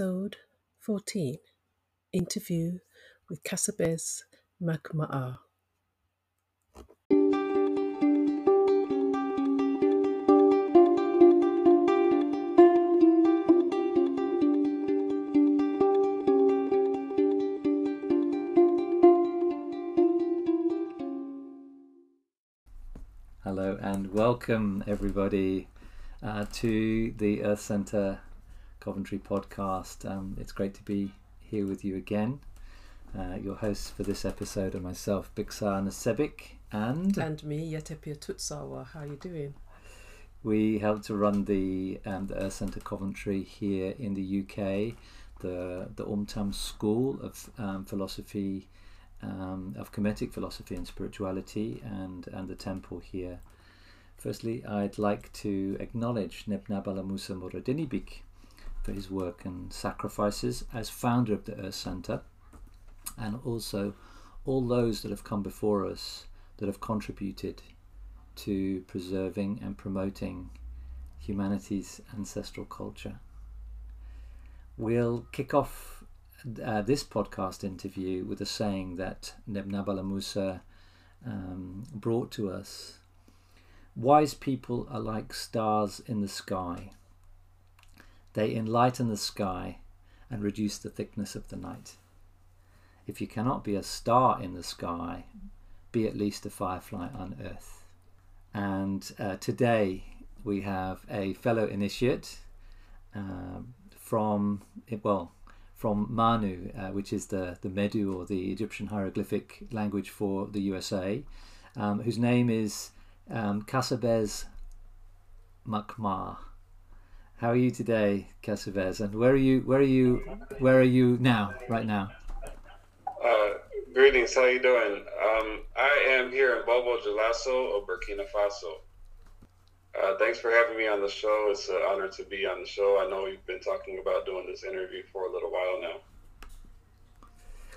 Episode 14 Interview with Kasabez MaakMaah. Hello and welcome everybody uh, to the Earth Center Coventry podcast. Um, it's great to be here with you again. Uh, your hosts for this episode are myself, Bixar Nasebik, and And me, Yetepia Tutsawa. How are you doing? we help to run the um, the Earth Center Coventry here in the UK, the the Umtam School of um, Philosophy, um, of Kemetic Philosophy and Spirituality, and and the temple here. Firstly, I'd like to acknowledge Neb Naba Lamoussa Morodenibig for his work and sacrifices as founder of the Earth Center, and also all those that have come before us that have contributed to preserving and promoting humanity's ancestral culture. We'll kick off uh, this podcast interview with a saying that Neb Naba Lamoussa um, brought to us Wise people are like stars in the sky. They enlighten the sky and reduce the thickness of the night. If you cannot be a star in the sky, be at least a firefly on earth. And uh, today we have a fellow initiate um from, well, from Manu, uh, which is the, the Medu or the Egyptian hieroglyphic language for the USA, um, whose name is um, Kasabez MaakMaah. How are you today, Kasabez? And where are you? Where are you? Where are you now? Right now? Uh, greetings, how are you doing? Um, I am here in Bobo Dioulasso of Burkina Faso. Uh, thanks for having me on the show. It's an honor to be on the show. I know you've been talking about doing this interview for a little while now.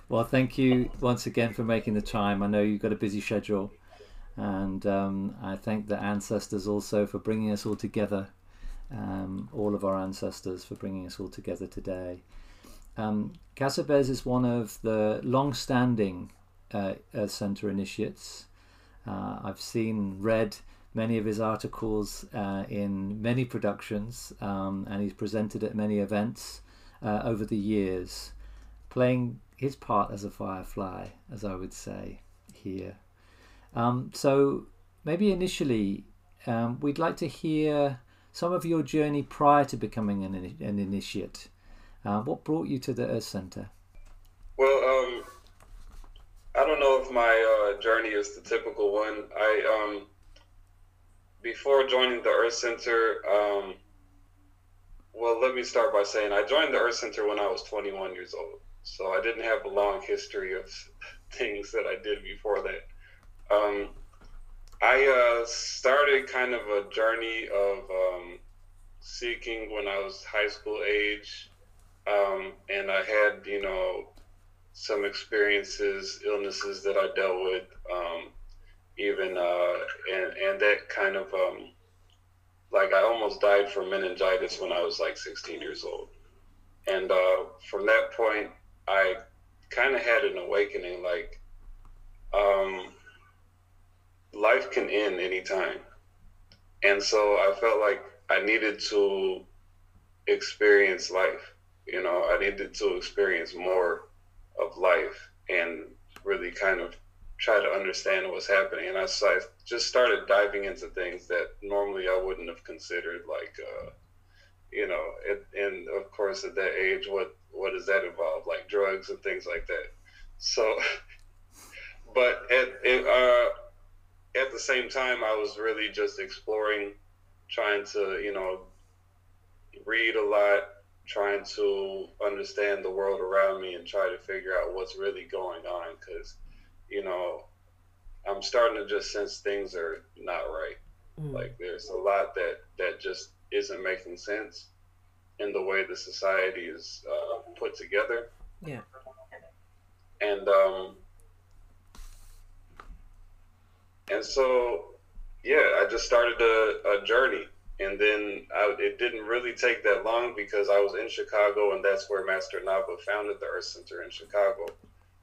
Well, thank you once again for making the time. I know you've got a busy schedule, and um, I thank the ancestors also for bringing us all together. Um, all of our ancestors for bringing us all together today. Um, Kasabez is one of the long-standing uh, Earth Center initiates. Uh, I've seen, read many of his articles uh, in many productions, um, and he's presented at many events uh, over the years, playing his part as a firefly, as I would say here. Um, so maybe initially, um, we'd like to hear some of your journey prior to becoming an, an initiate. Uh, what brought you to the Earth Center? Well, um, I don't know if my uh, journey is the typical one. I um, before joining the Earth Center, um, well, let me start by saying I joined the Earth Center when I was 21 years old, so I didn't have a long history of things that I did before that. Um, I uh, started kind of a journey of um, seeking when I was high school age, um, and I had, you know, some experiences, illnesses that I dealt with, um, even, uh, and and that kind of, um, like I almost died from meningitis when I was like 16 years old, and uh, from that point, I kind of had an awakening, like. Life can end anytime. And so I felt like I needed to experience life. You know, I needed to experience more of life and really kind of try to understand what's happening. And I, so I just started diving into things that normally I wouldn't have considered, like, uh, you know, it, and of course at that age, what what does that involve? Like drugs and things like that. So, but at it, uh, at the same time, I was really just exploring, trying to, you know, read a lot, trying to understand the world around me and try to figure out what's really going on. Because, you know, I'm starting to just sense things are not right. Like there's a lot that that just isn't making sense in the way the society is uh, put together. Yeah. And um, and so yeah, I just started a, a journey and then I, it didn't really take that long because I was in Chicago, and that's where Master Naba founded the Earth Center in Chicago.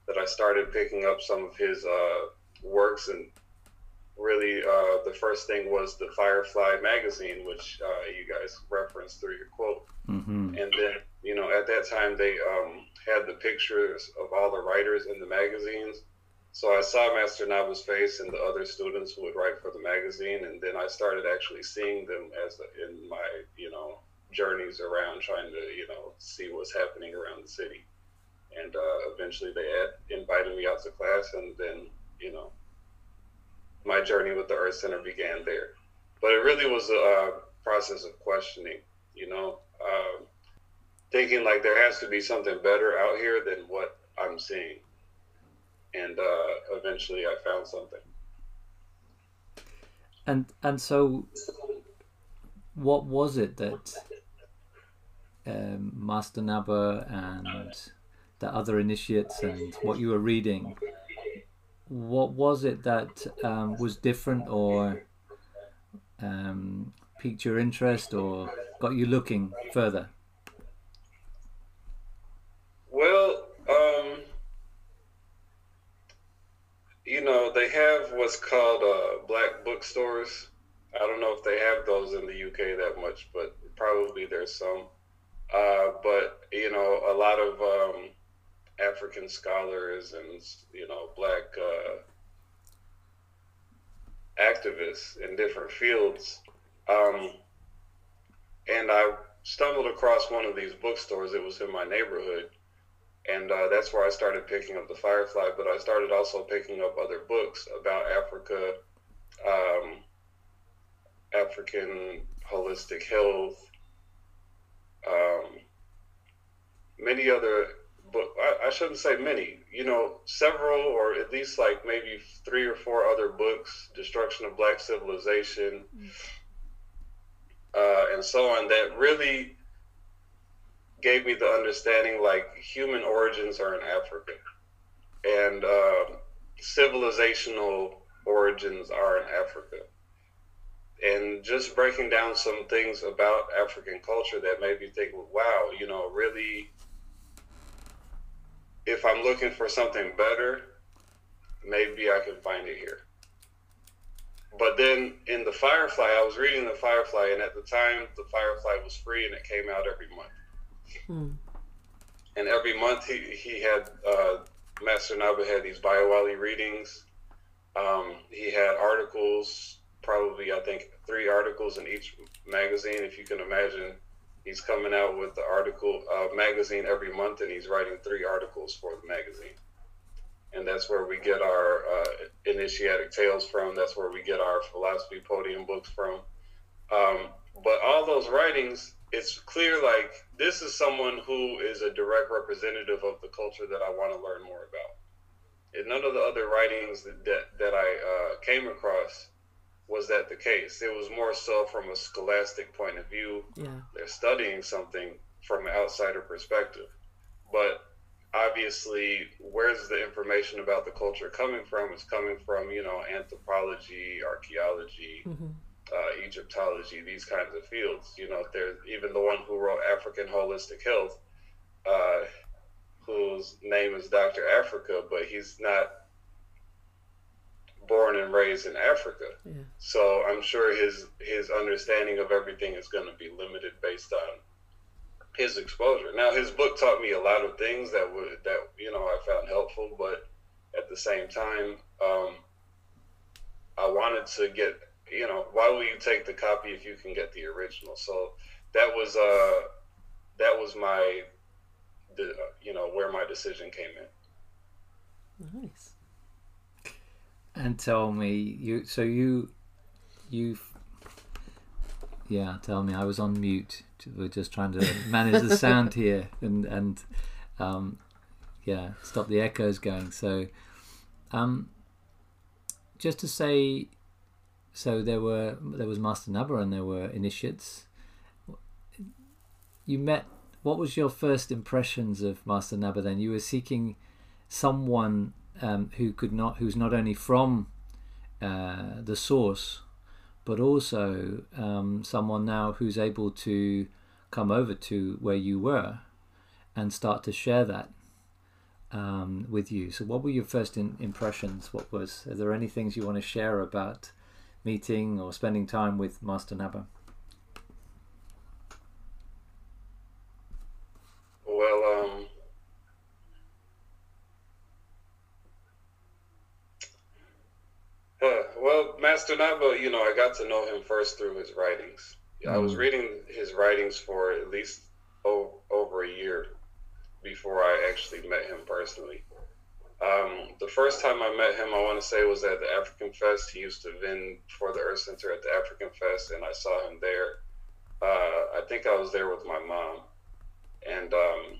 That I started picking up some of his uh, works, and really uh, the first thing was the Firefly magazine, which uh, you guys referenced through your quote. Mm-hmm. And then, you know, at that time they um, had the pictures of all the writers in the magazines. So I saw Master Naba's face and the other students who would write for the magazine, and then I started actually seeing them as in my, you know, journeys around trying to, you know, see what's happening around the city. And uh, eventually they had invited me out to class, and then, you know, my journey with the Earth Center began there. But it really was a process of questioning, you know, um, thinking like there has to be something better out here than what I'm seeing. And uh, eventually I found something. And and so, what was it that um, Master Naba and the other initiates and what you were reading? What was it that um, was different or um, piqued your interest or got you looking further? Well, um, you know, they what's called uh, black bookstores. I don't know if they have those in the UK that much, but probably there's some. Uh, but you know, a lot of um, African scholars and you know black uh, activists in different fields. Um, and I stumbled across one of these bookstores. It was in my neighborhood, and uh, that's where I started picking up the Firefly. But I started also picking up other books about Africa, um, African holistic health, um, many other book. I, I shouldn't say many. You know, several or at least like maybe three or four other books: Destruction of Black Civilization. Uh, and so on that really gave me the understanding like human origins are in Africa and uh, civilizational origins are in Africa. And just breaking down some things about African culture that made me think, wow, you know, really, if I'm looking for something better, maybe I can find it here. But then in the Firefly, I was reading the Firefly, and at the time, the Firefly was free and it came out every month. Hmm. And every month, he, he had, uh, Master Naba had these Biowali readings. Um, he had articles, probably, I think, three articles in each magazine. If you can imagine, he's coming out with the article uh, magazine every month, and he's writing three articles for the magazine and that's where we get our uh, initiatic tales from. That's where we get our philosophy podium books from. Um, but all those writings, it's clear like this is someone who is a direct representative of the culture that I want to learn more about. And none of the other writings that that, that I uh, came across was that the case. It was more so from a scholastic point of view. Yeah. They're studying something from an outsider perspective, but obviously where's the information about the culture coming from it's coming from you know anthropology archaeology hmm uh, egyptology these kinds of fields you know there's even the one who wrote african holistic health uh, whose name is dr Afrika but he's not born and raised in africa Yeah. so i'm sure his his understanding of everything is going to be limited based on his exposure. Now, his book taught me a lot of things that would that you know I found helpful, but at the same time, um, I wanted to get you know why will you take the copy if you can get the original? So that was uh that was my the, you know where my decision came in. Nice. And tell me, you so you you yeah, tell me. I was on mute. We're just trying to manage the sound here and and um, yeah, stop the echoes going. So, um, just to say, so there were there was Master Naba and there were initiates. You met. What was your first impressions of Master Naba? Then you were seeking someone um, who could not, who's not only from uh, the source, but also um, someone now who's able to come over to where you were and start to share that um, with you. So, what were your first in- impressions? What was? Are there any things you want to share about meeting or spending time with Master Naba? Well, um, uh, well, Master Naba, you know, I got to know him first through his writings. I was Mm. reading his writings for at least o- over a year before I actually met him personally. Um, the first time I met him, I want to say was at the African Fest. He used to vend for the Earth Center at the African Fest, and I saw him there. Uh, I think I was there with my mom, and um,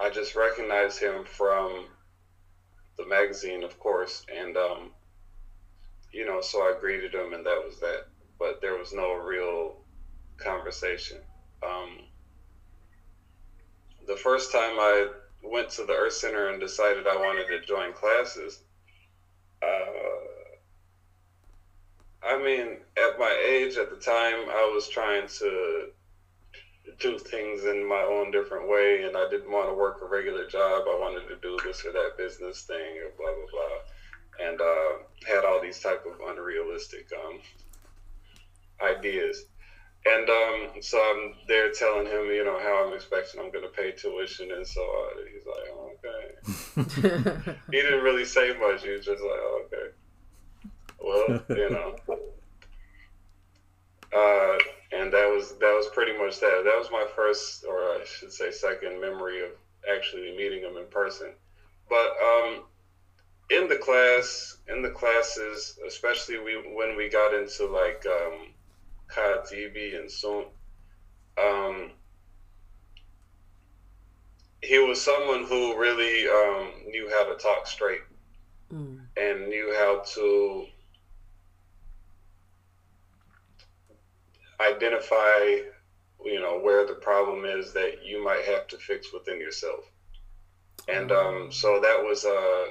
I just recognized him from the magazine, of course, and um, you know, so I greeted him, and that was that. But there was no real conversation. Um, the first time I went to the Earth Center and decided I wanted to join classes, uh, I mean, at my age at the time, I was trying to do things in my own different way, and I didn't want to work a regular job. I wanted to do this or that business thing, or blah blah blah, and uh, had all these type of unrealistic um, ideas. And um, so I'm there telling him, you know, how I'm expecting I'm going to pay tuition, and so uh, he's like, oh, okay. he didn't really say much. He was just like, oh, okay. Well, you know. Uh, and that was that was pretty much that. That was my first, or I should say, second memory of actually meeting him in person. But um, in the class, in the classes, especially we when we got into like um, Katibi and Sun, um, he was someone who really um, knew how to talk straight Mm. and knew how to identify you know where the problem is that you might have to fix within yourself. And um, so that was uh,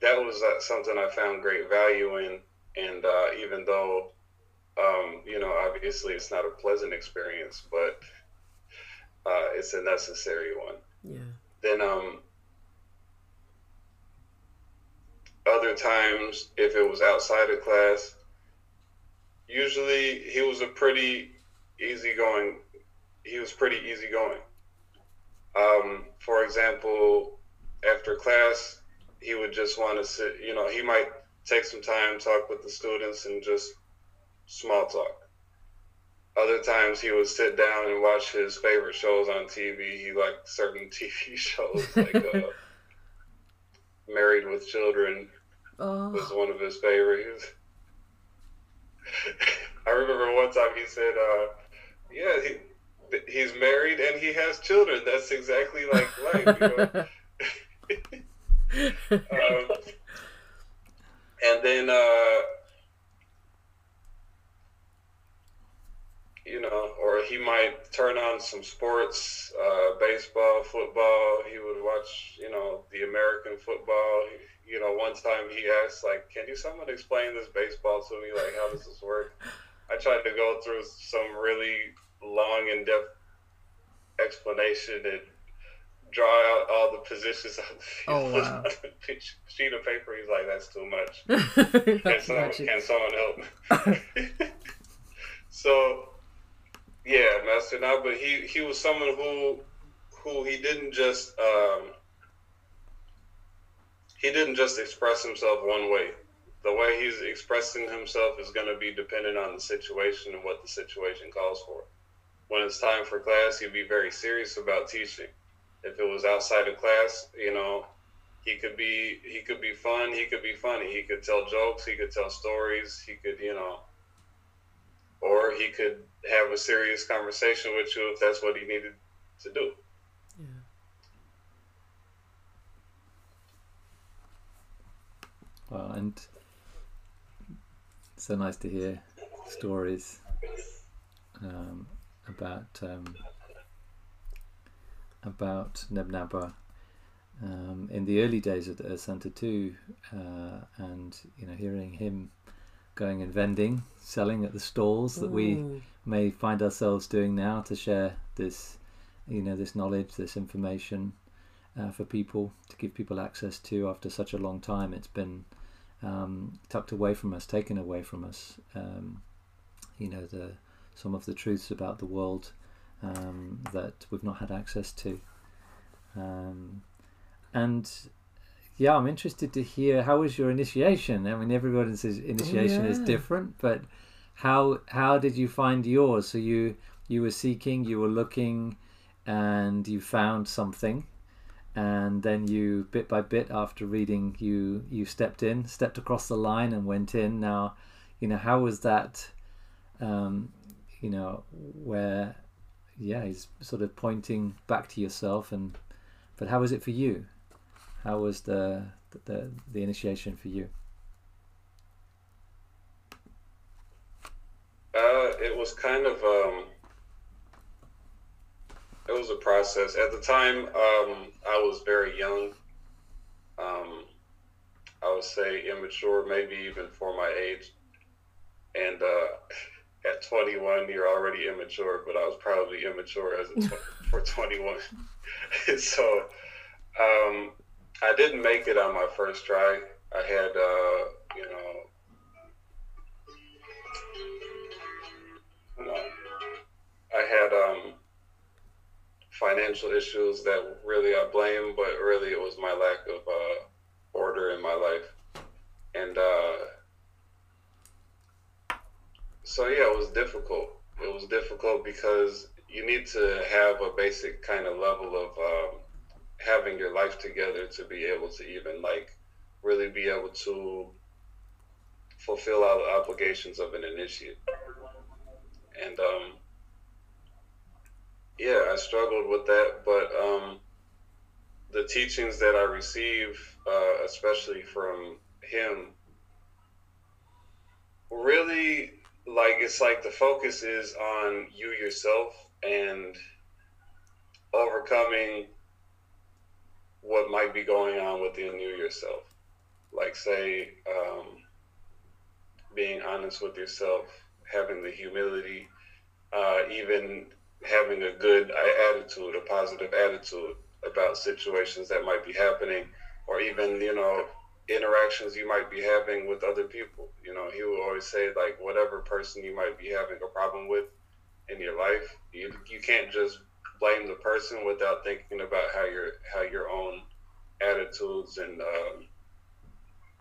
that was uh, something I found great value in. And uh, even though um, you know obviously it's not a pleasant experience but uh, it's a necessary one Yeah. then um other times if it was outside of class usually he was a pretty easygoing he was pretty easygoing um, for example after class he would just want to sit you know he might take some time talk with the students and just small talk other times he would sit down and watch his favorite shows on tv he liked certain tv shows like uh, married with children oh. was one of his favorites. I remember one time he said, uh, "Yeah, he, he's married and he has children. That's exactly like life." You know? um, and then, uh, you know, or he might turn on some sports, uh, baseball, football. He would watch, you know, the American football. You know, one time he asked, like, "Can you someone explain this baseball to me? Like, how does this work?" I tried to go through some really long, in-depth explanation and draw out all the positions on the field Oh, wow. on sheet of paper. He's like, "That's too much." Can someone, can someone help? so, yeah, Master Naba, he he was someone who who he didn't just um, he didn't just express himself one way. The way he's expressing himself is going to be dependent on the situation and what the situation calls for. When it's time for class, he'd be very serious about teaching. If it was outside of class, you know, he could be he could be fun he could be funny he could tell jokes he could tell stories he could you know or he could have a serious conversation with you if that's what he needed to do Yeah. Well, and so nice to hear stories um, about um, about Neb Naba um, in the early days of the Center too, uh, and you know, hearing him going and vending, selling at the stalls that we Mm. may find ourselves doing now to share this, you know, this knowledge, this information uh, for people to give people access to after such a long time. It's been um, tucked away from us, taken away from us. Um, you know, the some of the truths about the world um, that we've not had access to. Um, and yeah, I'm interested to hear how was your initiation. I mean, everybody's initiation is different, but how how did you find yours? So you you were seeking, you were looking, and you found something, and then you bit by bit after reading, you you stepped in, stepped across the line, and went in. Now, you know, how was that? Um, you know, where yeah, he's sort of pointing back to yourself, and but how was it for you? How was the the the initiation for you? Uh, it was kind of um, it was a process. At the time, um, I was very young. Um, I would say immature, maybe even for my age. And uh, at 21, you're already immature, but I was probably immature as a tw- for 21. so um, I didn't make it on my first try. I had, uh, you know, I had um, financial issues that really I blame, but really it was my lack of uh, order in my life. And uh, so, yeah, it was difficult. It was difficult because you need to have a basic kind of level of um, having your life together to be able to even like really be able to fulfill all the obligations of an initiate. And um, yeah, I struggled with that, but um, the teachings that I receive, uh, especially from him, really like it's like the focus is on you yourself and overcoming might be going on within you yourself. Like, say, um, being honest with yourself, having the humility, uh, even having a good attitude, a positive attitude about situations that might be happening, or even, you know, interactions you might be having with other people. You know, he will always say, like, whatever person you might be having a problem with in your life, you, you can't just blame the person without thinking about how your how your own attitudes and um,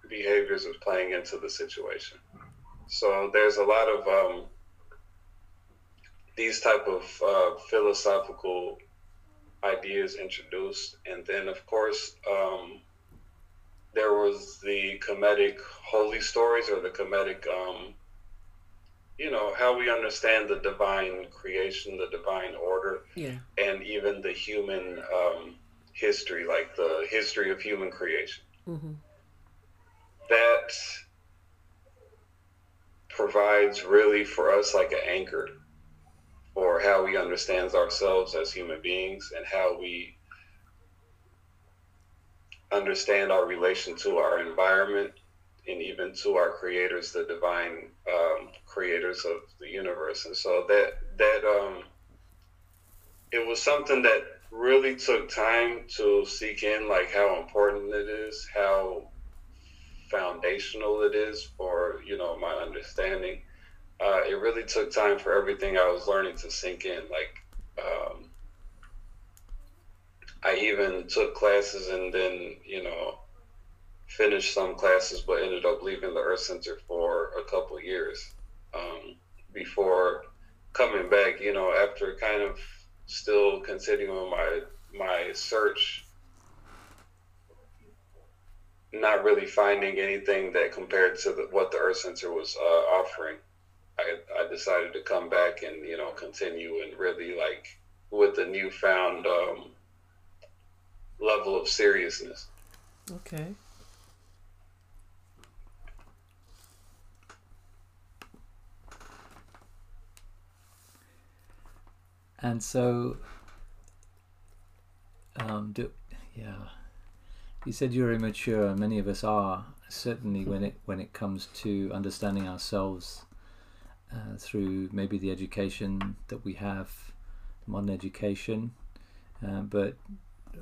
behaviors of playing into the situation. So there's a lot of um, these type of uh, philosophical ideas introduced, and then of course um, there was the Kemetic holy stories or the Kemetic, um, you know, how we understand the divine creation, the divine order, Yeah. and even the human um, history, like the history of human creation. Mm-hmm. That provides really for us like an anchor for how we understand ourselves as human beings and how we understand our relation to our environment and even to our creators, the divine um, creators of the universe. And so that that um, it was something that really took time to seek in, like how important it is, how foundational it is for you know my understanding. Uh, it really took time for everything I was learning to sink in. Like um, I even took classes and then you know finished some classes, but ended up leaving the Earth Center for a couple years um, before coming back. You know, after kind of still continuing my my search not really finding anything that compared to the, what the Earth Center was uh, offering. I, I decided to come back and you know continue and really like with a newfound um, level of seriousness. Okay. And so, um, do yeah, you said you're immature, many of us are. Certainly, when it when it comes to understanding ourselves uh, through maybe the education that we have, modern education, uh, but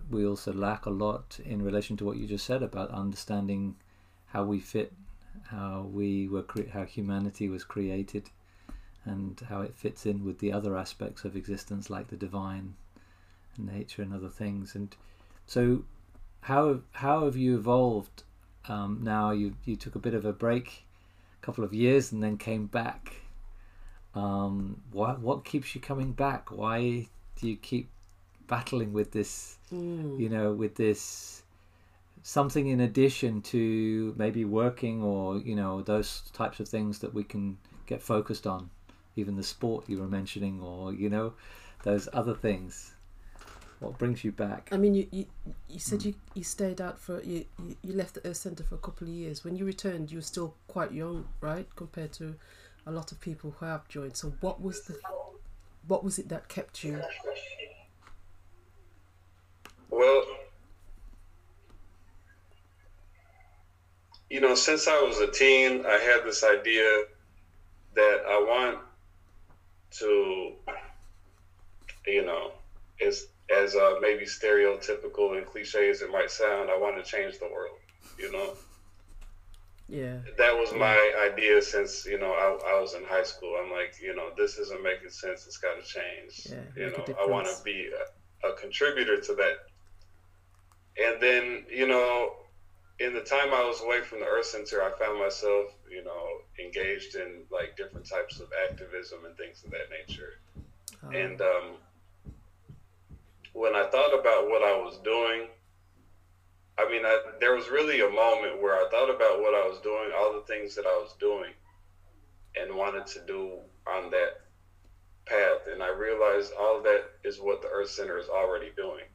we also lack a lot in relation to what you just said about understanding how we fit, how we were, cre- how humanity was created, and how it fits in with the other aspects of existence, like the divine, and nature, and other things. And so, how how have you evolved? Um, now you you took a bit of a break, a couple of years, and then came back. Um, what what keeps you coming back? Why do you keep battling with this? Mm. You know, with this something in addition to maybe working or you know those types of things that we can get focused on even the sport you were mentioning or you know those other things what brings you back I mean, you you, you said hmm. you, you stayed out for you, you you left the Earth Centre for a couple of years. When you returned, you were still quite young, right, compared to a lot of people who have joined. So, what was the what was it that kept you? Well, you know, since I was a teen, I had this idea that I want to, you know, as as uh, maybe stereotypical and cliche as it might sound, I want to change the world. You know, Yeah, that was my idea since you know I, I was in high school. I'm like, you know, this isn't making sense. It's got to change. Yeah, you know, I want to be a, a contributor to that. And then, you know, in the time I was away from the Earth Center, I found myself, you know, engaged in like different types of activism and things of that nature. uh, And um, when I thought about what I was doing, I mean, I, there was really a moment where I thought about what I was doing, all the things that I was doing, and wanted to do on that path. And I realized all of that is what the Earth Center is already doing.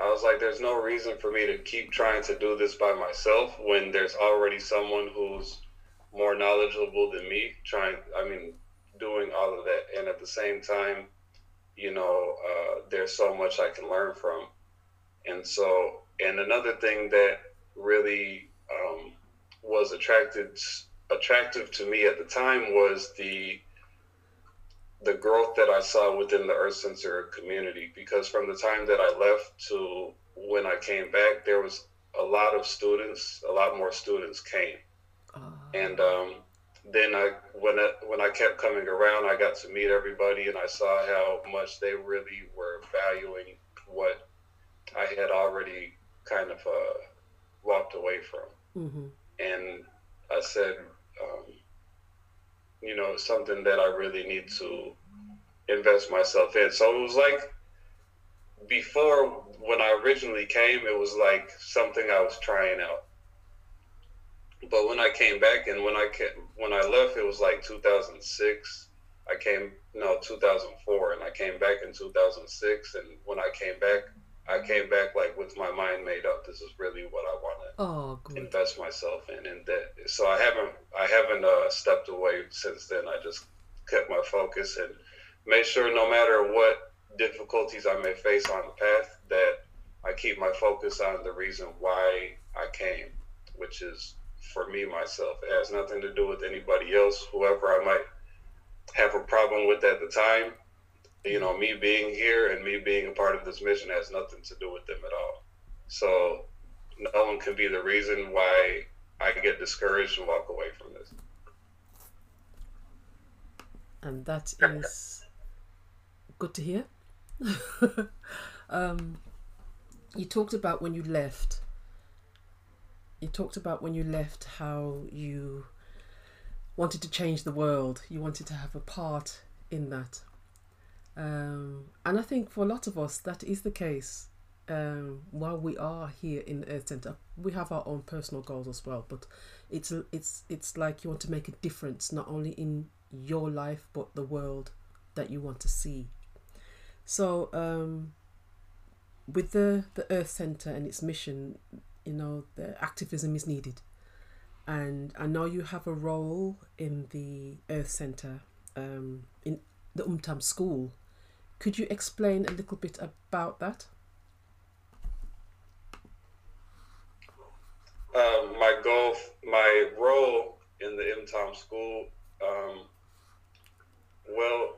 I was like, there's no reason for me to keep trying to do this by myself when there's already someone who's more knowledgeable than me trying, I mean, doing all of that. And at the same time, you know, uh, there's so much I can learn from. And so, and another thing that really um, was attracted attractive to me at the time was the the growth that I saw within the Earth Center community. Because from the time that I left to when I came back, there was a lot of students, a lot more students came and um, then I when I, when I kept coming around, I got to meet everybody, and I saw how much they really were valuing what I had already kind of uh, walked away from. hmm And I said, um, you know, something that I really need to invest myself in. So it was like before when I originally came, it was like something I was trying out but when I came back and when I came, when I left, it was like 2006. I came no 2004, and I came back in 2006. And when I came back, I came back like with my mind made up. This is really what I want to Oh, invest myself in, and that. So I haven't I haven't uh, stepped away since then. I just kept my focus and made sure no matter what difficulties I may face on the path, that I keep my focus on the reason why I came, which is for me myself. It has nothing to do with anybody else, whoever I might have a problem with at the time. You know, me being here and me being a part of this mission has nothing to do with them at all. So no one can be the reason why I get discouraged and walk away from this. and that is good to hear. um, you talked about when you left. You talked about when you left how you wanted to change the world. You wanted to have a part in that. Um, and I think for a lot of us, that is the case. Um, while we are here in the Earth Center, we have our own personal goals as well. But it's it's it's like you want to make a difference not only in your life but the world that you want to see. So um, with the the Earth Center and its mission, you know, the activism is needed, and I know you have a role in the Earth Center um, in the Umtam School. Could you explain a little bit about that? Um my goal my role in the MTOM school, um, well,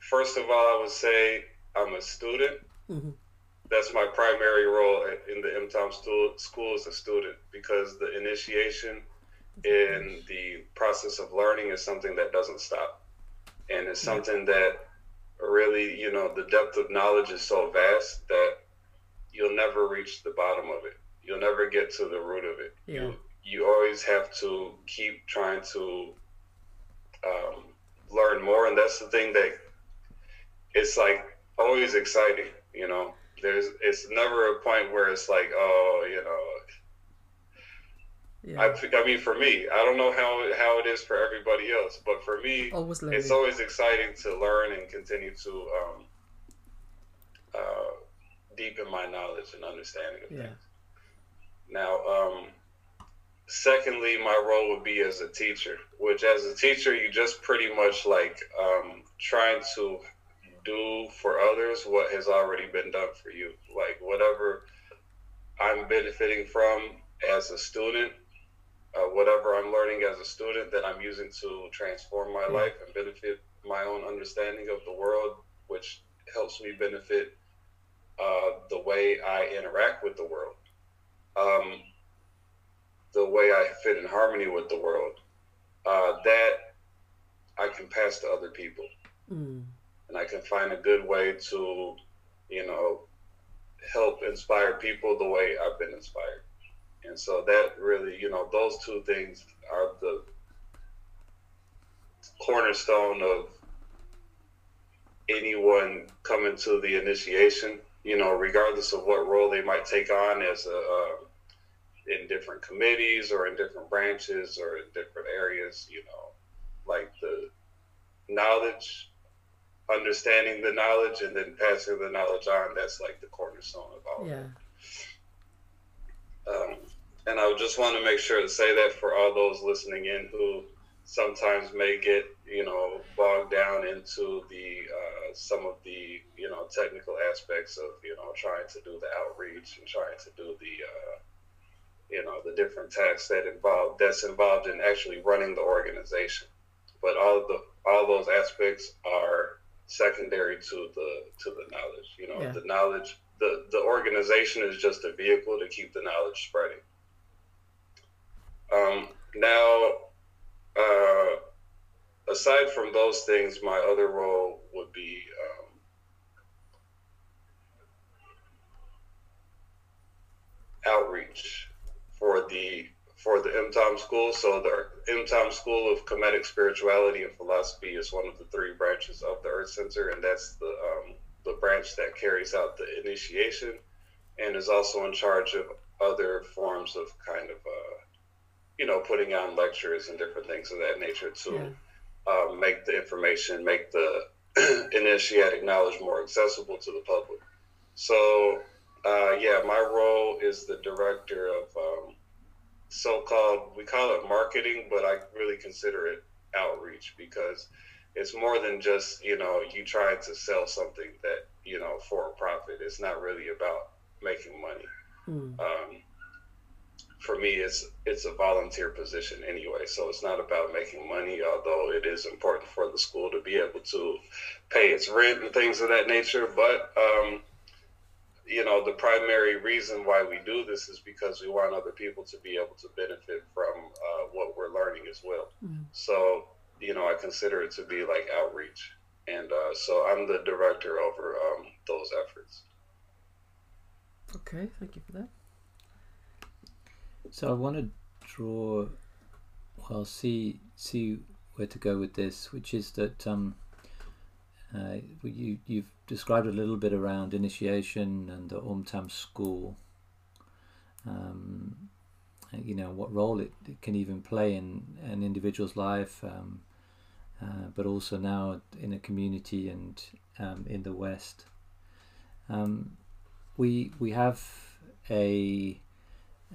first of all, I would say I'm a student. hmm That's my primary role in the MTOM school, school as a student because the initiation and the process of learning is something that doesn't stop. And it's something that really, you know, the depth of knowledge is so vast that you'll never reach the bottom of it. You'll never get to the root of it. Yeah. You, you always have to keep trying to um, learn more. And that's the thing that it's like always exciting, you know. There's it's never a point where it's like, oh, you know, Yeah. I, I mean, for me, I don't know how how it is for everybody else, but for me, Always it's always exciting to learn and continue to um, uh, deepen my knowledge and understanding of Yeah. things. Now, um, secondly, my role would be as a teacher, which as a teacher, you just pretty much like um, trying to do for others what has already been done for you. Like whatever I'm benefiting from as a student, uh, whatever I'm learning as a student that I'm using to transform my Yeah. life and benefit my own understanding of the world, which helps me benefit uh, the way I interact with the world, um, the way I fit in harmony with the world. Uh, that I can pass to other people Mm. And I can find a good way to, you know, help inspire people the way I've been inspired. And so that really, you know, those two things are the cornerstone of anyone coming to the initiation, you know, regardless of what role they might take on as a, in different committees or in different branches or in different areas, you know, like the knowledge understanding the knowledge and then passing the knowledge on that's like the cornerstone of all Yeah. um, and i just want to make sure to say that for all those listening in who sometimes may get you know bogged down into the uh, some of the you know technical aspects of you know trying to do the outreach and trying to do the uh, you know the different tasks that involve that's involved in actually running the organization but all of the all those aspects are secondary to the to the knowledge you know Yeah. the knowledge the the organization is just a vehicle to keep the knowledge spreading um, now uh, aside from those things my other role would be um, outreach for the for the MTOM school. So the MTOM School of Kemetic Spirituality and Philosophy is one of the three branches of the Earth Center, and that's the um, the branch that carries out the initiation and is also in charge of other forms of kind of uh, you know putting on lectures and different things of that nature to Yeah. uh, make the information, make the initiatic knowledge more accessible to the public. So, uh, yeah, my role is the director of um, so-called we call it marketing, but I really consider it outreach because it's more than just you know you trying to sell something that you know for a profit. It's not really about making money Mm. um, for me it's it's a volunteer position anyway so it's not about making money although it is important for the school to be able to pay its rent and things of that nature but um, you know the primary reason why we do this is because we want other people to be able to benefit from uh, what we're learning as well Mm. so you know i consider it to be like outreach and uh, so i'm the director over um, those efforts Okay, thank you for that. So I want to draw, well, see see where to go with this, which is that um, uh, you you've described a little bit around initiation and the Omtam school. Um, you know what role it, it can even play in an individual's life, um, uh, but also now in a community and um, in the West. Um, we we have a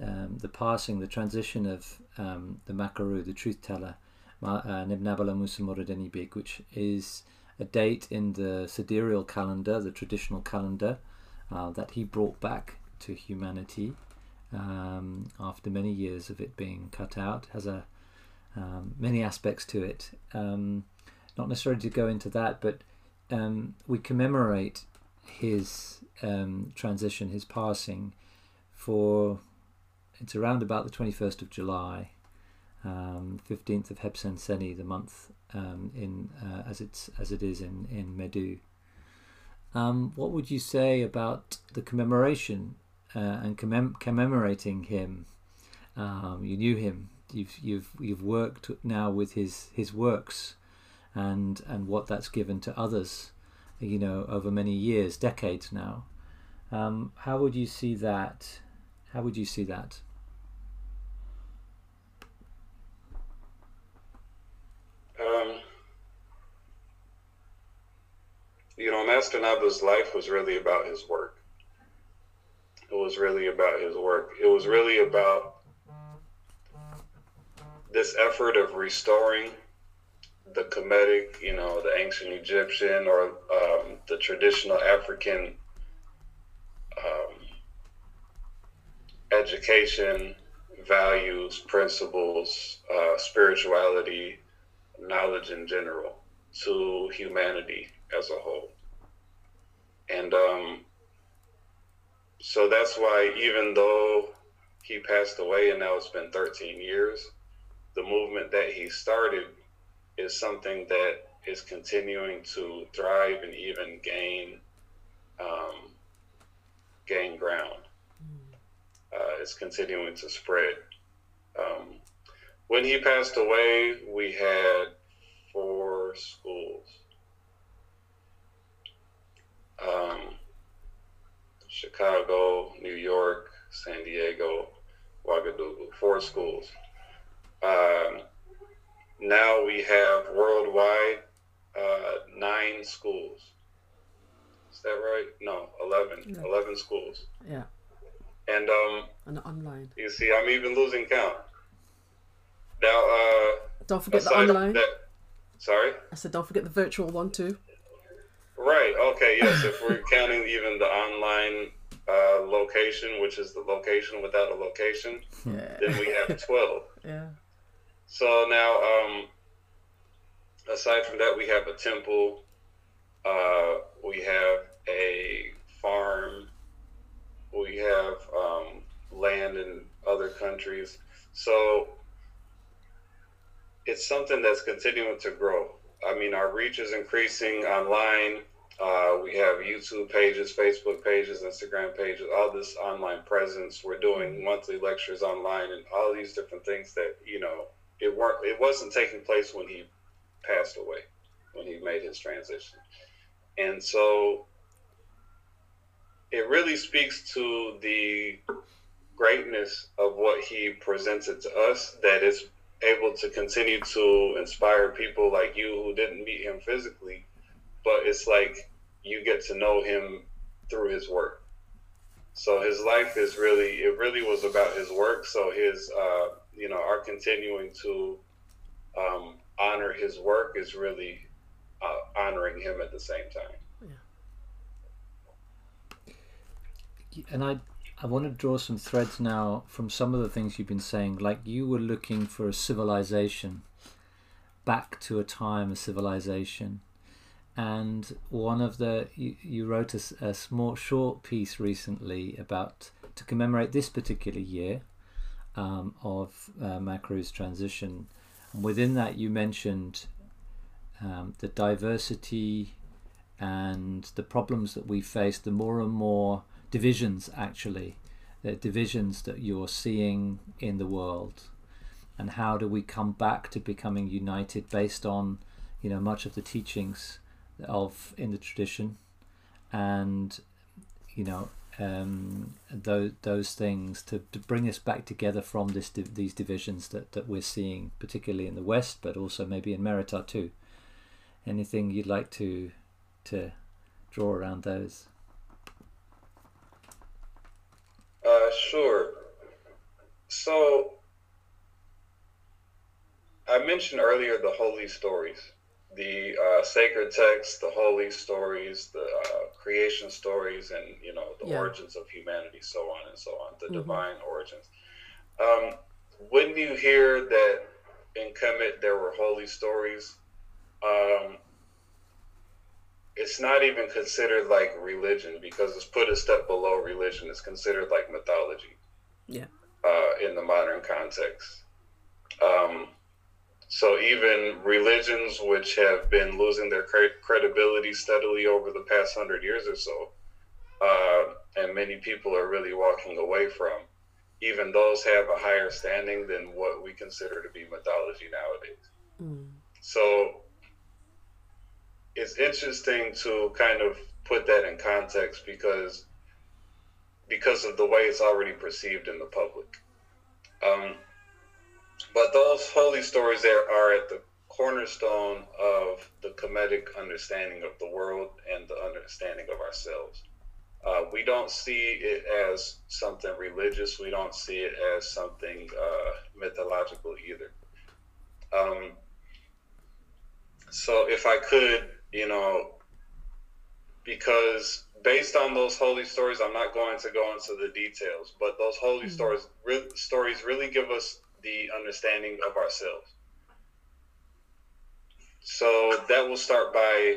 um, the passing, the transition of um, the Makaru, the truth teller, uh, Neb Naba Lamoussa Morodenibig, which is a date in the sidereal calendar, the traditional calendar, uh, that he brought back to humanity um, after many years of it being cut out. Has a um, many aspects to it. Um, not necessarily to go into that, but um, we commemorate his um, transition, his passing, for it's around about the twenty first of July, um, fifteenth of Hebsen Seni, the month in uh, as it's as it is in in Medu. Um, what would you say about the commemoration uh, and commem- commemorating him? Um, you knew him. You've you've you've worked now with his his works, and and what that's given to others, you know, over many years, decades now. Um, how would you see that? How would you see that? You know, Master Naba's life was really about his work. It was really about his work. It was really about this effort of restoring the Kemetic, you know, the ancient Egyptian or um, the traditional African um, education, values, principles, uh, spirituality, knowledge in general to humanity as a whole. And um, so that's why, even though he passed away and now it's been 13 years, the movement that he started is something that is continuing to thrive and even gain um, gain ground. Uh, it's continuing to spread. Um, when he passed away, we had four schools um, Chicago, New York, San Diego, Ouagadougou, four schools. Um, now we have worldwide uh, nine schools. Is that right? No, 11. 11 schools. Yeah. And um, and online. You see, I'm even losing count. Now, uh, don't forget the online. That, sorry. I said, don't forget the virtual one too. Right. Okay. Yes. if we're counting even the online uh, location, which is the location without a location, yeah. then we have twelve. yeah. So now, um, aside from that, we have a temple. Uh, we have a farm. We have um, land in other countries. So it's something that's continuing to grow. I mean, our reach is increasing online. Uh, we have YouTube pages, Facebook pages, Instagram pages, all this online presence. We're doing mm-hmm. monthly lectures online and all these different things that, you know, it weren't it wasn't taking place when he passed away, when he made his transition. And so it really speaks to the greatness of what he presented to us that is able to continue to inspire people like you who didn't meet him physically but it's like you get to know him through his work. So his life is really, it really was about his work. So his, uh, you know, our continuing to um, honor his work is really uh, honoring him at the same time. Yeah. And I, I want to draw some threads now from some of the things you've been saying. Like you were looking for a civilization, back to a time of civilization and one of the you, you wrote a, a, small short piece recently about to commemorate this particular year um, of uh, Makru's transition. And within that, you mentioned um, the diversity and the problems that we face. The more and more divisions, actually, the divisions that you're seeing in the world, and how do we come back to becoming united based on, you know, much of the teachings of in the tradition, and you know um, those those things to, to bring us back together from this these divisions that, that we're seeing, particularly in the West, but also maybe in Merita too. Anything you'd like to to draw around those? Uh, sure. So I mentioned earlier the holy stories the uh, sacred texts, the holy stories, the uh, creation stories and you know the Yeah. origins of humanity, so on and so on, the Mhm. divine origins. Um, when you hear that in Kemet there were holy stories, um, it's not even considered like religion because it's put a step below religion. It's considered like mythology. Yeah. Uh, in the modern context. Um, so even religions which have been losing their cre- credibility steadily over the past hundred years or so, uh, and many people are really walking away from, even those have a higher standing than what we consider to be mythology nowadays. Mm. So it's interesting to kind of put that in context because because of the way it's already perceived in the public. Um, but those holy stories there are at the cornerstone of the Kemetic understanding of the world and the understanding of ourselves. Uh, we don't see it as something religious. We don't see it as something uh, mythological either. Um, so if I could, you know, because based on those holy stories, I'm not going to go into the details, but those holy Mhm. stories, re- stories really give us the understanding of ourselves. So that will start by,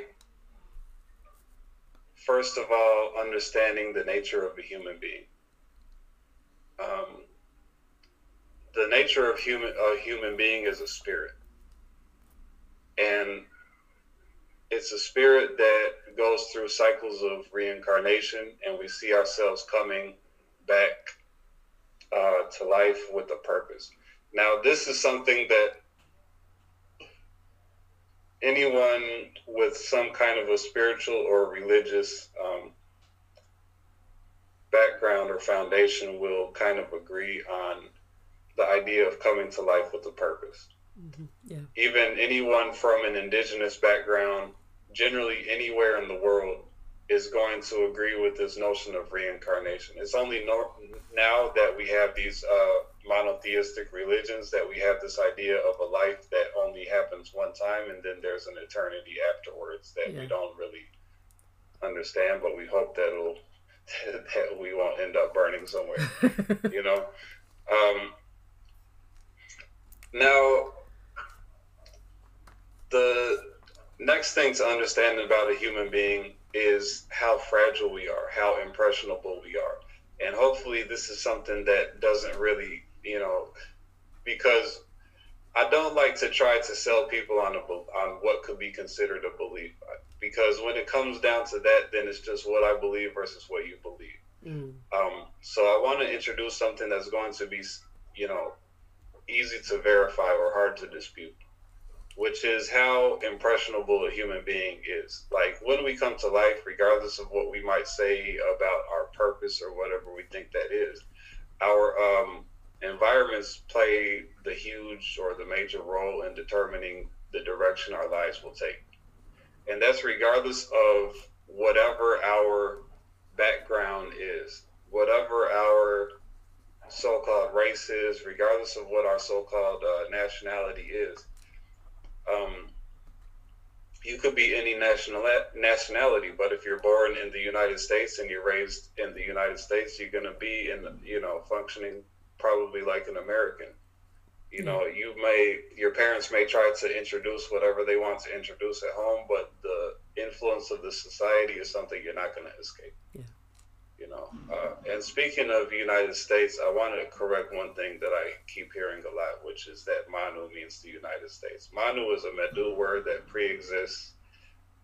first of all, understanding the nature of a human being. Um, the nature of human a human being is a spirit, and it's a spirit that goes through cycles of reincarnation, and we see ourselves coming back uh, to life with a purpose. Now, this is something that anyone with some kind of a spiritual or religious um, background or foundation will kind of agree on the idea of coming to life with a purpose. Mhm. Yeah. Even anyone from an indigenous background, generally anywhere in the world, is going to agree with this notion of reincarnation. It's only no, now that we have these uh, monotheistic religions that we have this idea of a life that only happens one time and then there's an eternity afterwards that Yeah. we don't really understand, but we hope that it'll that we won't end up burning somewhere you know. Um, now, the next thing to understand about a human being is how fragile we are, how impressionable we are, and hopefully, this is something that doesn't really, you know, because I don't like to try to sell people on a on what could be considered a belief, because when it comes down to that, then it's just what I believe versus what you believe. Mm. Um, so I want to introduce something that's going to be, you know, easy to verify or hard to dispute, which is how impressionable a human being is. Like when we come to life, regardless of what we might say about our purpose or whatever we think that is, our um, environments play the huge or the major role in determining the direction our lives will take. And that's regardless of whatever our background is, whatever our so-called race is, regardless of what our so-called uh, nationality is. Um, you could be any national nationality, but if you're born in the United States and you're raised in the United States, you're going to be in, the, you know, functioning probably like an American. You know, you may your parents may try to introduce whatever they want to introduce at home, but the influence of the society is something you're not going to escape. Yeah. You know, uh, and speaking of the United States, I want to correct one thing that I keep hearing a lot, which is that Manu means the United States. Manu is a Medu word that pre-exists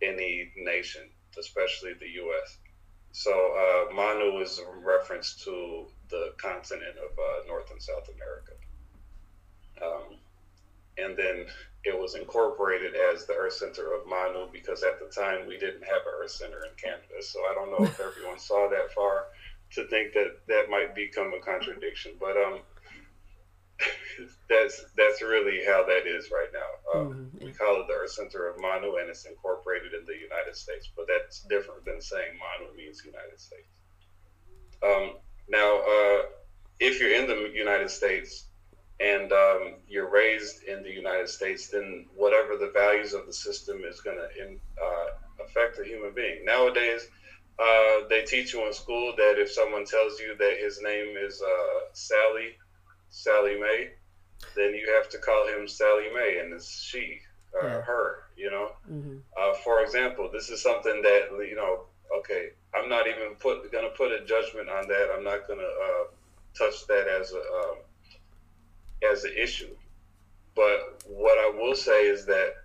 any nation, especially the U.S. So uh, Manu is a reference to the continent of uh, North and South America. Um, and then it was incorporated as the Earth Center of Manu because at the time we didn't have an Earth Center in Canada. So I don't know if everyone saw that far to think that that might become a contradiction, but um, that's that's really how that is right now. Um, Mhm, We call it the Earth Center of Manu, and it's incorporated in the United States, but that's different than saying Manu means United States. Um, now, uh, if you're in the United States and um, you're raised in the United States, then whatever the values of the system is going to uh, affect a human being. Nowadays, uh, they teach you in school that if someone tells you that his name is uh, Sally, Sally Mae, then you have to call him Sally Mae, and it's she, uh, Yeah. her. You know. Mm-hmm. Uh, for example, this is something that you know. Okay, I'm not even put gonna put a judgment on that. I'm not gonna uh, touch that as a um, as an issue. But what I will say is that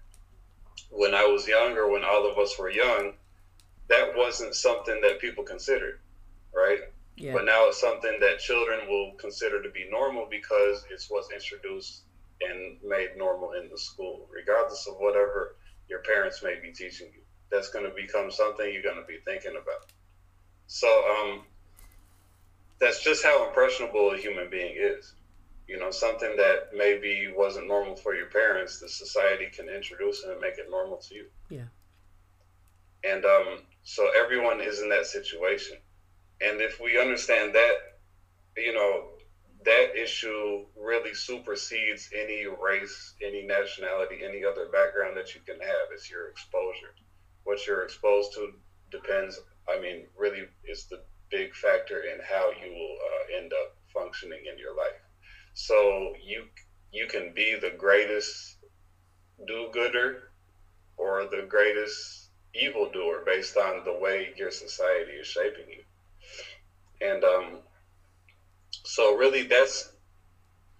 when I was younger, when all of us were young, that wasn't something that people considered, right? Yeah. But now it's something that children will consider to be normal because it's what's introduced and made normal in the school, regardless of whatever your parents may be teaching you. That's going to become something you're going to be thinking about. So, um, that's just how impressionable a human being is. You know, something that maybe wasn't normal for your parents, the society can introduce and make it normal to you. Yeah. And um, so everyone is in that situation. And if we understand that, you know, that issue really supersedes any race, any nationality, any other background that you can have. It's your exposure. What you're exposed to depends, I mean, really is the big factor in how you will uh, end up functioning in your life. So you you can be the greatest do-gooder or the greatest evildoer based on the way your society is shaping you. And um, so, really, that's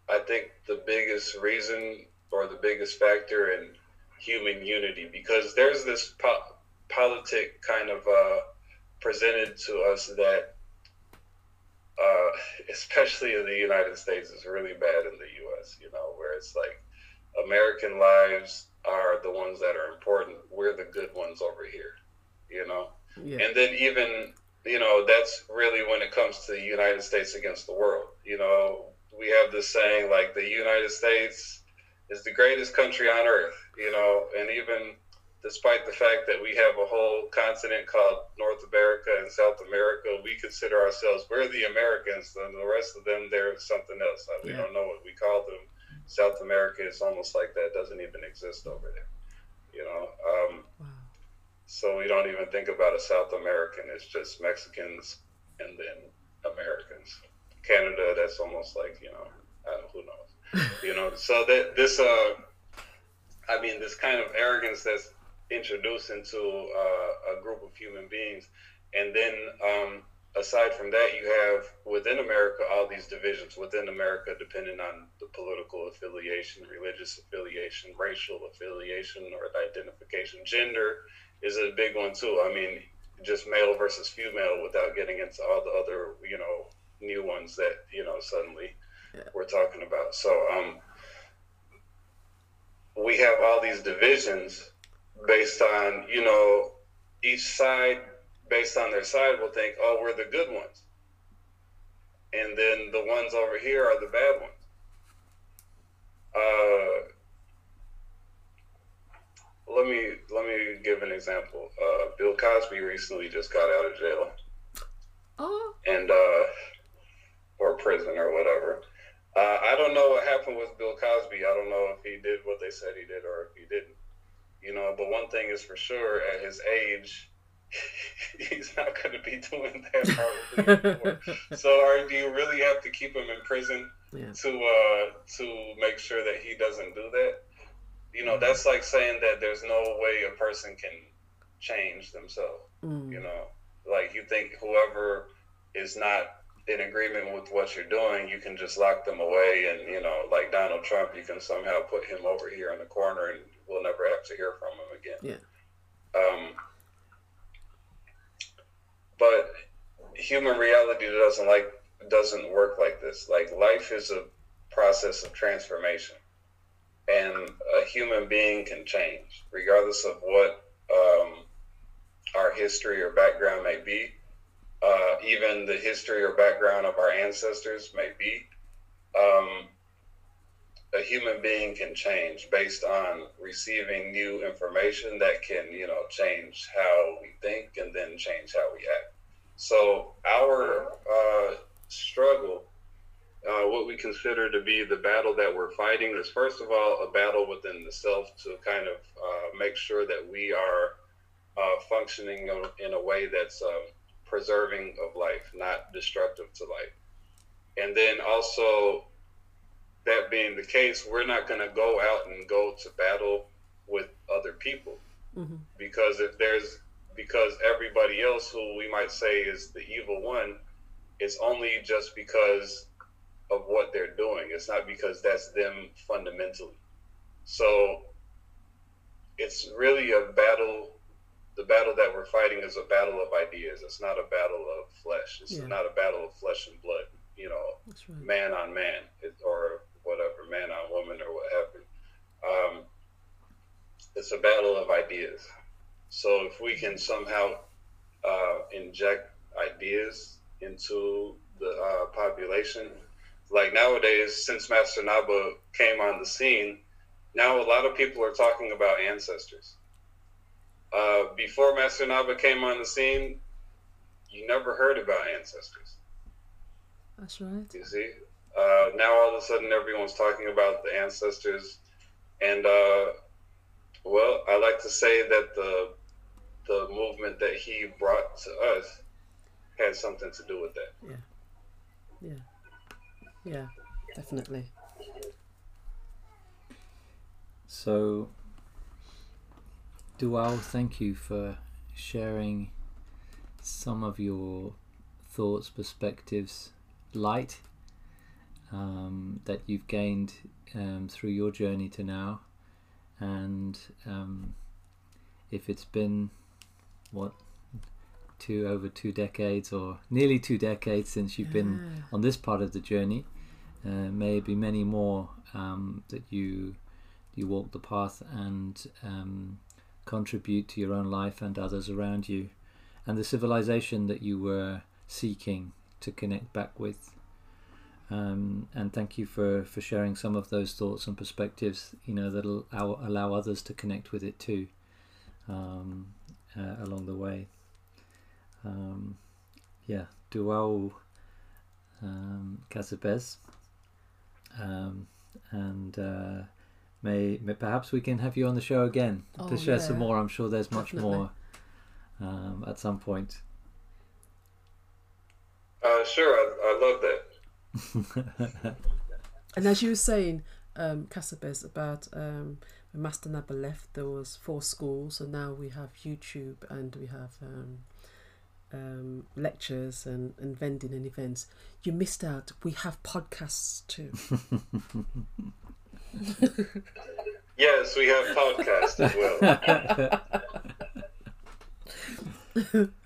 I think the biggest reason or the biggest factor in human unity because there's this po- politic kind of uh, presented to us that, uh, especially in the United States, is really bad in the U.S. You know, where it's like American lives are the ones that are important. We're the good ones over here. You know. Yeah. And then even you know that's really when it comes to the United States against the world. You know, we have this saying like the United States is the greatest country on earth. You know, and even despite the fact that we have a whole continent called North America and South America, we consider ourselves we're the Americans, and the rest of them they're something else. We Yeah. don't know what we call them. South America is almost like that doesn't even exist over there. You know. Um, Wow. so we don't even think about a South American. It's just Mexicans and then Americans. Canada, that's almost like you know, who knows, you know. So that this, uh, I mean, this kind of arrogance that's introduced into uh, a group of human beings, and then um, aside from that, you have within America all these divisions within America, depending on the political affiliation, religious affiliation, racial affiliation, or identification, gender is a big one too. I mean, just male versus female without getting into all the other, you know, new ones that, you know, suddenly Yeah. we're talking about. So, um, we have all these divisions based on, you know, each side, based on their side, will think, oh, we're the good ones. And then the ones over here are the bad ones. Uh, let me let me give an example. Uh, Bill Cosby recently just got out of jail Oh, and uh, or prison or whatever. Uh, I don't know what happened with Bill Cosby. I don't know if he did what they said he did or if he didn't. You know, but one thing is for sure: at his age, he's not going to be doing that. So, are, do you really have to keep him in prison yeah. to uh, to make sure that he doesn't do that? You know, that's like saying that there's no way a person can change themselves. Mm. You know, like you think whoever is not in agreement with what you're doing, you can just lock them away, and you know, like Donald Trump, you can somehow put him over here in the corner, and we'll never have to hear from him again. Yeah. Um, but human reality doesn't like doesn't work like this. Like life is a process of transformation, and a human being can change regardless of what um, our history or background may be. Uh, even the history or background of our ancestors may be. Um, a human being can change based on receiving new information that can, you know, change how we think and then change how we act. So our uh, struggle, uh, what we consider to be the battle that we're fighting, is first of all a battle within the self to kind of uh, make sure that we are uh, functioning in a way that's um, preserving of life, not destructive to life. And then also, that being the case, we're not going to go out and go to battle with other people Mm-hmm. because if there's because everybody else who we might say is the evil one it's only just because of what they're doing it's not because that's them fundamentally so it's really a battle the battle that we're fighting is a battle of ideas it's not a battle of flesh it's Yeah. not a battle of flesh and blood you know right. man on man it- or whatever, man on woman or what have you. Um, it's a battle of ideas. So if we can somehow uh, inject ideas into the uh, population, like nowadays, since Master Naba came on the scene, now a lot of people are talking about ancestors. Uh, before Master Naba came on the scene, you never heard about ancestors. That's right. You see, uh, now all of a sudden everyone's talking about the ancestors, and uh, well, I like to say that the the movement that he brought to us had something to do with that. Yeah. Yeah. Yeah. Definitely. So, Dual, thank you for sharing some of your thoughts, perspectives, light um, that you've gained um, through your journey to now. And um, if it's been, what, two over two decades or nearly two decades since you've been on this part of the journey, uh, may be many more um, that you you walk the path and um, contribute to your own life and others around you, and the civilization that you were seeking to connect back with. Um, and thank you for, for sharing some of those thoughts and perspectives. You know that'll allow, allow others to connect with it too, um, uh, along the way. Um, yeah, Duau um, Kasabez. Um, and uh, may, may perhaps we can have you on the show again Oh, to share some more. I'm sure there's much Definitely. more um, at some point. Uh, sure, I, I love that. And as you were saying, um, Kasabez, about um, when Master Naba left, there was four schools, and now we have YouTube and we have um, um, lectures and, and vending and events. You missed out. We have podcasts too. Yes, we have podcasts as well.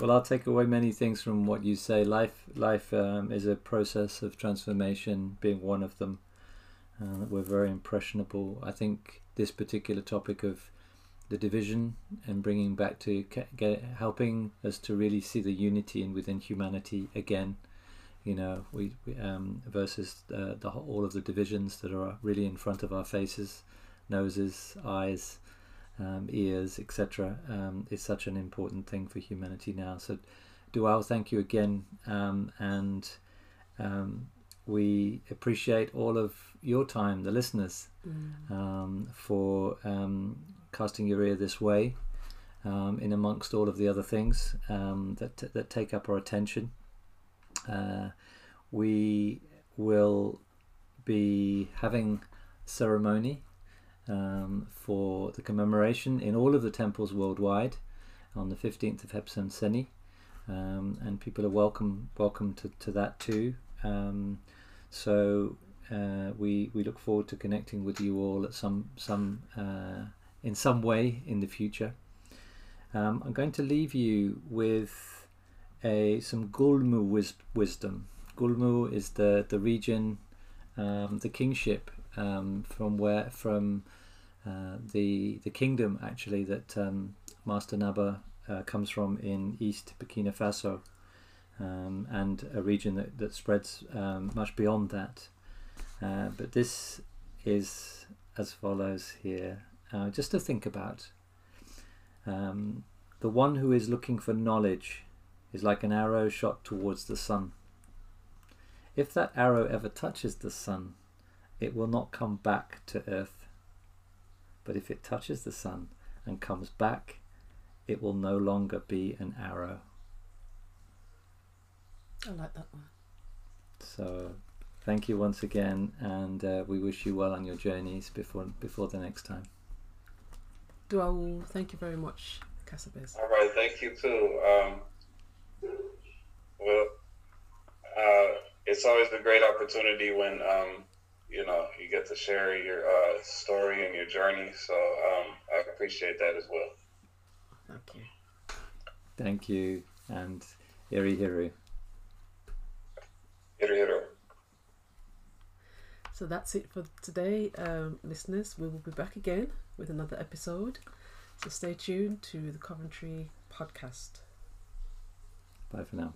Well, I'll take away many things from what you say. Life, life um, is a process of transformation, being one of them. Uh, we're very impressionable. I think this particular topic of the division and bringing back to get, helping us to really see the unity and within humanity again. You know, we, we um, versus uh, the all of the divisions that are really in front of our faces, noses, eyes, um, ears, etc., um, is such an important thing for humanity now. So, Dual, thank you again, um, and um, we appreciate all of your time, the listeners, um, for um, casting your ear this way, um, in amongst all of the other things um, that that take up our attention. Uh, we will be having ceremony um, for the commemoration in all of the temples worldwide on the 15th of Hepsan Seni. Um, and people are welcome welcome to, to that too. Um, so uh, we we look forward to connecting with you all at some some uh, in some way in the future. Um, I'm going to leave you with a some Gulmu wis- wisdom. Gulmu is the the region, um, the kingship um, from where from uh, the the kingdom actually that um, Master Naba uh, comes from in East Burkina Faso, um, and a region that that spreads um, much beyond that. Uh, but this is as follows here, uh, just to think about. Um, the one who is looking for knowledge is like an arrow shot towards the sun. If that arrow ever touches the sun, it will not come back to earth. But if it touches the sun and comes back, it will no longer be an arrow. I like that one. So, thank you once again, and uh, we wish you well on your journeys before before the next time. Duaul, thank you very much, Kasabez. All right, thank you too. Um, well, uh, it's always a great opportunity when um, you know you get to share your uh, story and your journey. So um, I appreciate that as well. Thank you. Thank you, and iri hiru. Hitter, hitter. So that's it for today, um, listeners. We will be back again with another episode. So stay tuned to the Coventry podcast. Bye for now.